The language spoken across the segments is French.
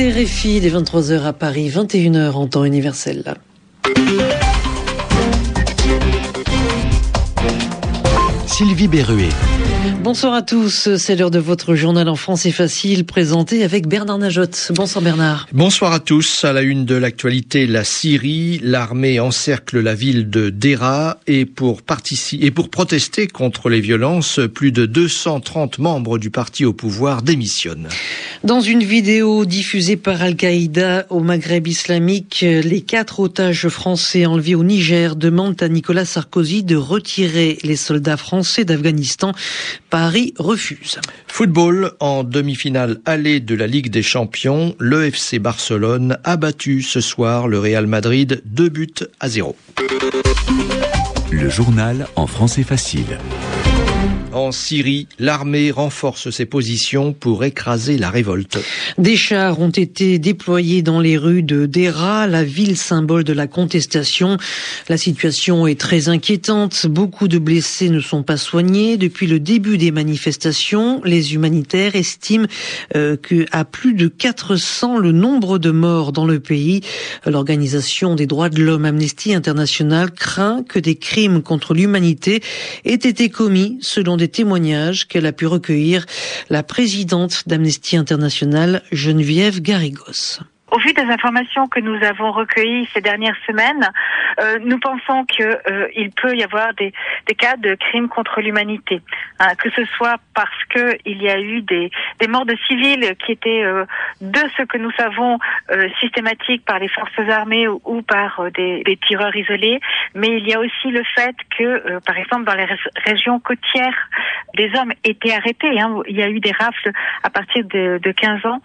C'était Réfi, les 23h à Paris, 21h en temps universel. Sylvie Berruet. Bonsoir à tous, c'est l'heure de votre journal en français facile présenté avec Bernard Najotte. Bonsoir Bernard. Bonsoir à tous. À la une de l'actualité, la Syrie, l'armée encercle la ville de Dera et pour et pour protester contre les violences, plus de 230 membres du parti au pouvoir démissionnent. Dans une vidéo diffusée par Al-Qaïda au Maghreb islamique, les quatre otages français enlevés au Niger demandent à Nicolas Sarkozy de retirer les soldats français d'Afghanistan Paris refuse. Football en demi-finale allée de la Ligue des Champions, le FC Barcelone a battu ce soir le Real Madrid 2 buts à 0. Le journal en français facile. En Syrie, l'armée renforce ses positions pour écraser la révolte. Des chars ont été déployés dans les rues de Dera, la ville symbole de la contestation. La situation est très inquiétante. Beaucoup de blessés ne sont pas soignés. Depuis le début des manifestations, les humanitaires estiment euh, qu'à plus de 400 le nombre de morts dans le pays. L'organisation des droits de l'homme Amnesty International craint que des crimes contre l'humanité aient été commis selon des témoignages qu'elle a pu recueillir la présidente d'Amnesty International, Geneviève Garrigos. Au vu des informations que nous avons recueillies ces dernières semaines, euh, nous pensons qu'il euh, peut y avoir des, cas de crimes contre l'humanité, hein, que ce soit parce que il y a eu des, des morts de civils qui étaient euh, de ce que nous savons euh, systématiques par les forces armées ou, par euh, des, des, tireurs isolés, mais il y a aussi le fait que, par exemple, dans les régions côtières, des hommes étaient arrêtés. Hein, il y a eu des rafles à partir de, de 15 ans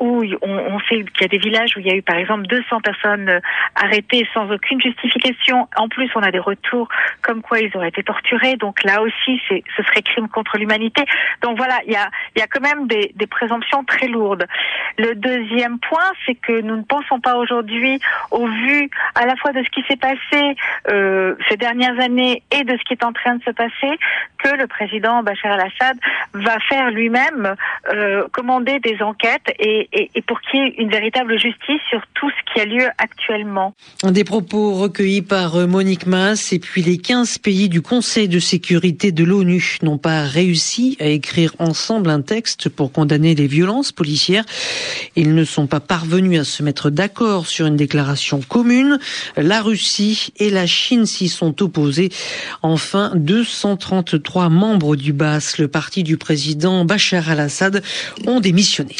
où on, on qu'il y a des villages où il y a eu par exemple 200 personnes euh, arrêtées sans aucune justification. En plus, on a des retours comme quoi ils auraient été torturés. Donc là aussi, ce serait crime contre l'humanité. Donc voilà, il y a, y a quand même des, des présomptions très lourdes. Le deuxième point, c'est que nous ne pensons pas aujourd'hui, au vu à la fois de ce qui s'est passé euh, ces dernières années et de ce qui est en train de se passer, que le président Bachar al-Assad va faire lui-même euh, commander des enquêtes et, pour qu'il y ait une véritable justice sur tout ce qui a lieu actuellement. Des propos recueillis par euh, Monique et puis les 15 pays du Conseil de sécurité de l'ONU n'ont pas réussi à écrire ensemble un texte pour condamner les violences policières. Ils ne sont pas parvenus à se mettre d'accord sur une déclaration commune. La Russie et la Chine s'y sont opposés. Enfin, 233 membres du BAS, le parti du président Bachar al-Assad, ont démissionné.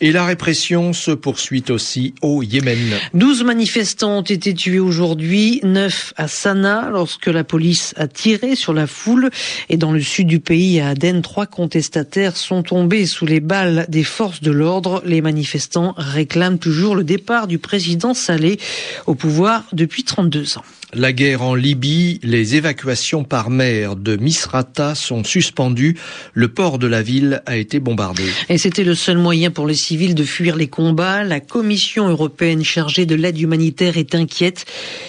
Et la répression se poursuit aussi au Yémen. 12 manifestants ont été tués aujourd'hui, 9 à Sanaa lorsque la police a tiré sur la foule. Et dans le sud du pays, à Aden, trois contestataires sont tombés sous les balles des forces de l'ordre. Les manifestants réclament toujours le départ du président Saleh au pouvoir depuis 32 ans. La guerre en Libye, les évacuations par mer de Misrata sont suspendues. Le port de la ville a été bombardé. Et c'était le seul moyen pour les civils de fuir les combats. La Commission européenne chargée de l'aide humanitaire est inquiète.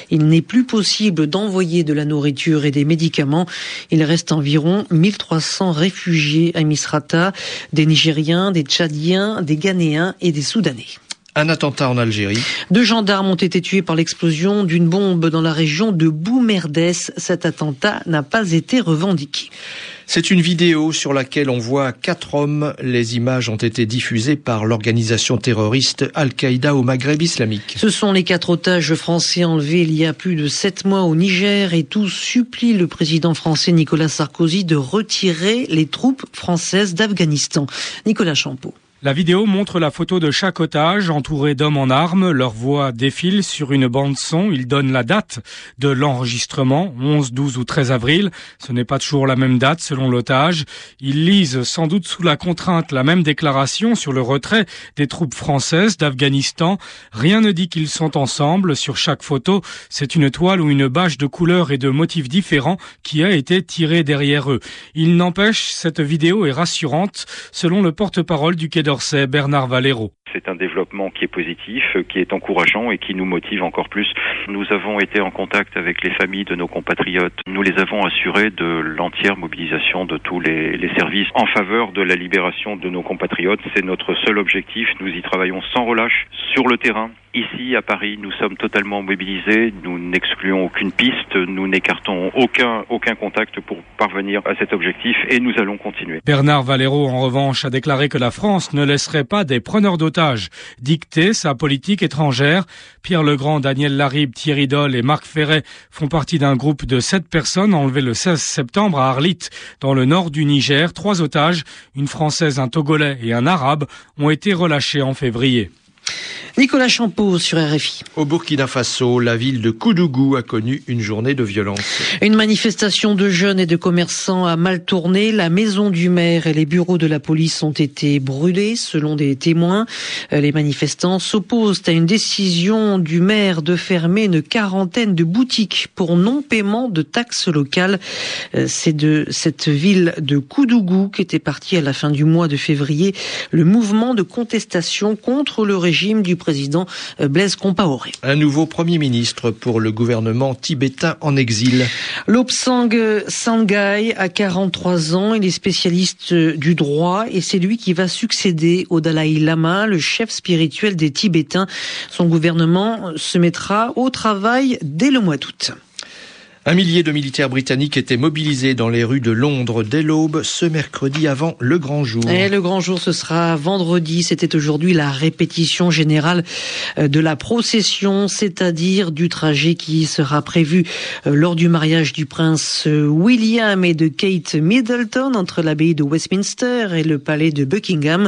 Il n'est plus possible d'envoyer de la nourriture et des médicaments. Il reste environ 1300 réfugiés à Misrata, des Nigériens, des Tchadiens, des Ghanéens et des Soudanais. Un attentat en Algérie. Deux gendarmes ont été tués par l'explosion d'une bombe dans la région de Boumerdes. Cet attentat n'a pas été revendiqué. C'est une vidéo sur laquelle on voit quatre hommes. Les images ont été diffusées par l'organisation terroriste Al-Qaïda au Maghreb islamique. Ce sont les quatre otages français enlevés il y a plus de sept mois au Niger et tous supplient le président français Nicolas Sarkozy de retirer les troupes françaises d'Afghanistan. Nicolas Champeau. La vidéo montre la photo de chaque otage entouré d'hommes en armes. Leur voix défile sur une bande son. Ils donnent la date de l'enregistrement, 11, 12 ou 13 avril. Ce n'est pas toujours la même date selon l'otage. Ils lisent sans doute sous la contrainte la même déclaration sur le retrait des troupes françaises d'Afghanistan. Rien ne dit qu'ils sont ensemble. Sur chaque photo, c'est une toile ou une bâche de couleurs et de motifs différents qui a été tirée derrière eux. Il n'empêche, cette vidéo est rassurante selon le porte-parole du Quai Bernard Valero. C'est un développement qui est positif, qui est encourageant et qui nous motive encore plus. Nous avons été en contact avec les familles de nos compatriotes. Nous les avons assurés de l'entière mobilisation de tous les, les, services en faveur de la libération de nos compatriotes. C'est notre seul objectif. Nous y travaillons sans relâche sur le terrain Ici, à Paris, nous sommes totalement mobilisés. Nous n'excluons aucune piste. Nous n'écartons aucun, aucun contact pour parvenir à cet objectif et nous allons continuer. Bernard Valero, en revanche, a déclaré que la France ne laisserait pas des preneurs d'otages dicter sa politique étrangère. Pierre Legrand, Daniel Laribe, Thierry Doll et Marc Ferret font partie d'un groupe de sept personnes enlevées le 16 septembre à Arlit, dans le nord du Niger. Trois otages, une Française, un Togolais et un Arabe, ont été relâchés en février. Nicolas Champeau sur RFI. Au Burkina Faso, la ville de Koudougou a connu une journée de violence. Une manifestation de jeunes et de commerçants a mal tourné. La maison du maire et les bureaux de la police ont été brûlés, selon des témoins. Les manifestants s'opposent à une décision du maire de fermer une quarantaine de boutiques pour non-paiement de taxes locales. C'est de cette ville de Koudougou qu'était parti à la fin du mois de février le mouvement de contestation contre le régime du président Blaise Compaoré. Un nouveau Premier ministre pour le gouvernement tibétain en exil. Lobsang Sangay a 43 ans, il est spécialiste du droit et c'est lui qui va succéder au Dalai Lama, le chef spirituel des Tibétains. Son gouvernement se mettra au travail dès le mois d'août. Un millier de militaires britanniques étaient mobilisés dans les rues de Londres dès l'aube ce mercredi avant le grand jour. Le grand jour, ce sera vendredi. C'était aujourd'hui la répétition générale de la procession, c'est-à-dire du trajet qui sera prévu lors du mariage du prince William et de Kate Middleton entre l'abbaye de Westminster et le palais de Buckingham.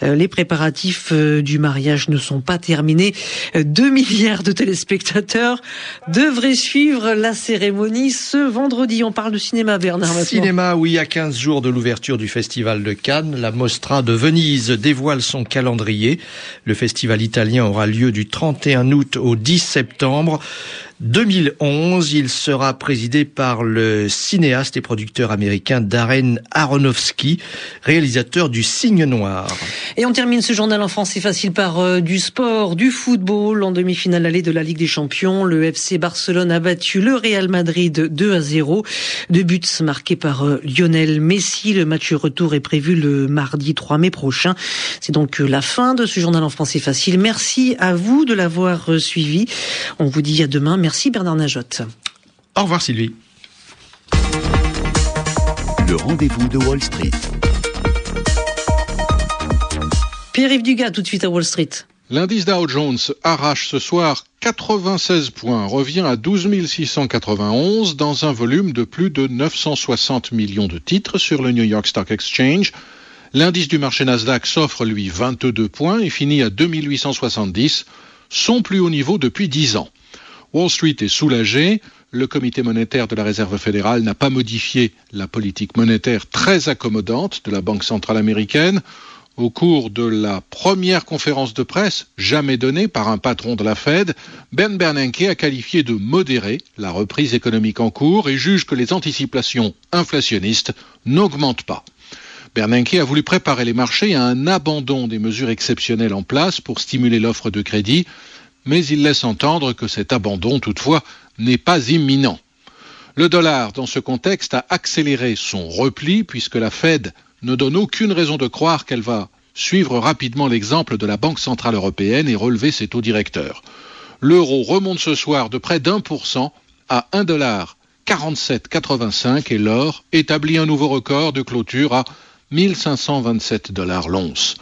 Les préparatifs du mariage ne sont pas terminés. Deux milliards de téléspectateurs devraient suivre la cérémonie ce vendredi. On parle de cinéma, Bernard. Cinéma, oui, à 15 jours de l'ouverture du Festival de Cannes, la Mostra de Venise dévoile son calendrier. Le festival italien aura lieu du 31 août au 10 septembre. 2011, il sera présidé par le cinéaste et producteur américain Darren Aronofsky, réalisateur du Cygne Noir. Et on termine ce journal en français facile par euh, du sport, du football. En demi-finale allée de la Ligue des Champions, le FC Barcelone a battu le Real Madrid 2 à 0. Deux buts marqués par euh, Lionel Messi. Le match retour est prévu le mardi 3 mai prochain. C'est donc la fin de ce journal en français facile. Merci à vous de l'avoir suivi. On vous dit à demain. Merci Bernard Najotte. Au revoir Sylvie. Le rendez-vous de Wall Street. Pierre-Yves Dugas, tout de suite à Wall Street. L'indice Dow Jones arrache ce soir 96 points, revient à 12 691 dans un volume de plus de 960 millions de titres sur le New York Stock Exchange. L'indice du marché Nasdaq s'offre lui 22 points et finit à 2870, son plus haut niveau depuis 10 ans. Wall Street est soulagé. Le comité monétaire de la Réserve fédérale n'a pas modifié la politique monétaire très accommodante de la Banque centrale américaine. Au cours de la première conférence de presse jamais donnée par un patron de la Fed, Ben Bernanke a qualifié de modérée la reprise économique en cours et juge que les anticipations inflationnistes n'augmentent pas. Bernanke a voulu préparer les marchés à un abandon des mesures exceptionnelles en place pour stimuler l'offre de crédit mais il laisse entendre que cet abandon, toutefois, n'est pas imminent. Le dollar, dans ce contexte, a accéléré son repli puisque la Fed ne donne aucune raison de croire qu'elle va suivre rapidement l'exemple de la Banque centrale européenne et relever ses taux directeurs. L'euro remonte ce soir de près d'un pour cent à 1 dollar 47,85 et l'or établit un nouveau record de clôture à 1527 dollars l'once.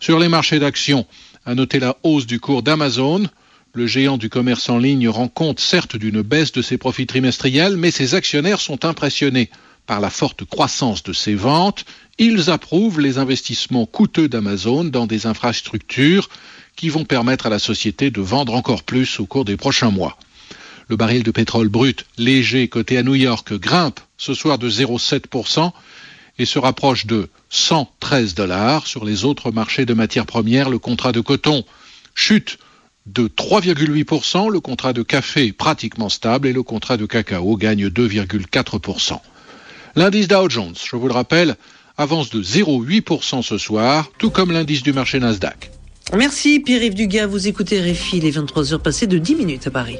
Sur les marchés d'actions, à noter la hausse du cours d'Amazon, le géant du commerce en ligne rend compte certes d'une baisse de ses profits trimestriels, mais ses actionnaires sont impressionnés par la forte croissance de ses ventes. Ils approuvent les investissements coûteux d'Amazon dans des infrastructures qui vont permettre à la société de vendre encore plus au cours des prochains mois. Le baril de pétrole brut léger coté à New York grimpe ce soir de 0,7% et se rapproche de 113 dollars. Sur les autres marchés de matières premières, le contrat de coton chute de 3,8%, le contrat de café pratiquement stable et le contrat de cacao gagne 2,4%. L'indice Dow Jones, je vous le rappelle, avance de 0,8% ce soir, tout comme l'indice du marché Nasdaq. Merci Pierre-Yves Dugas, vous écoutez Réfi, les 23h passées de 10 minutes à Paris.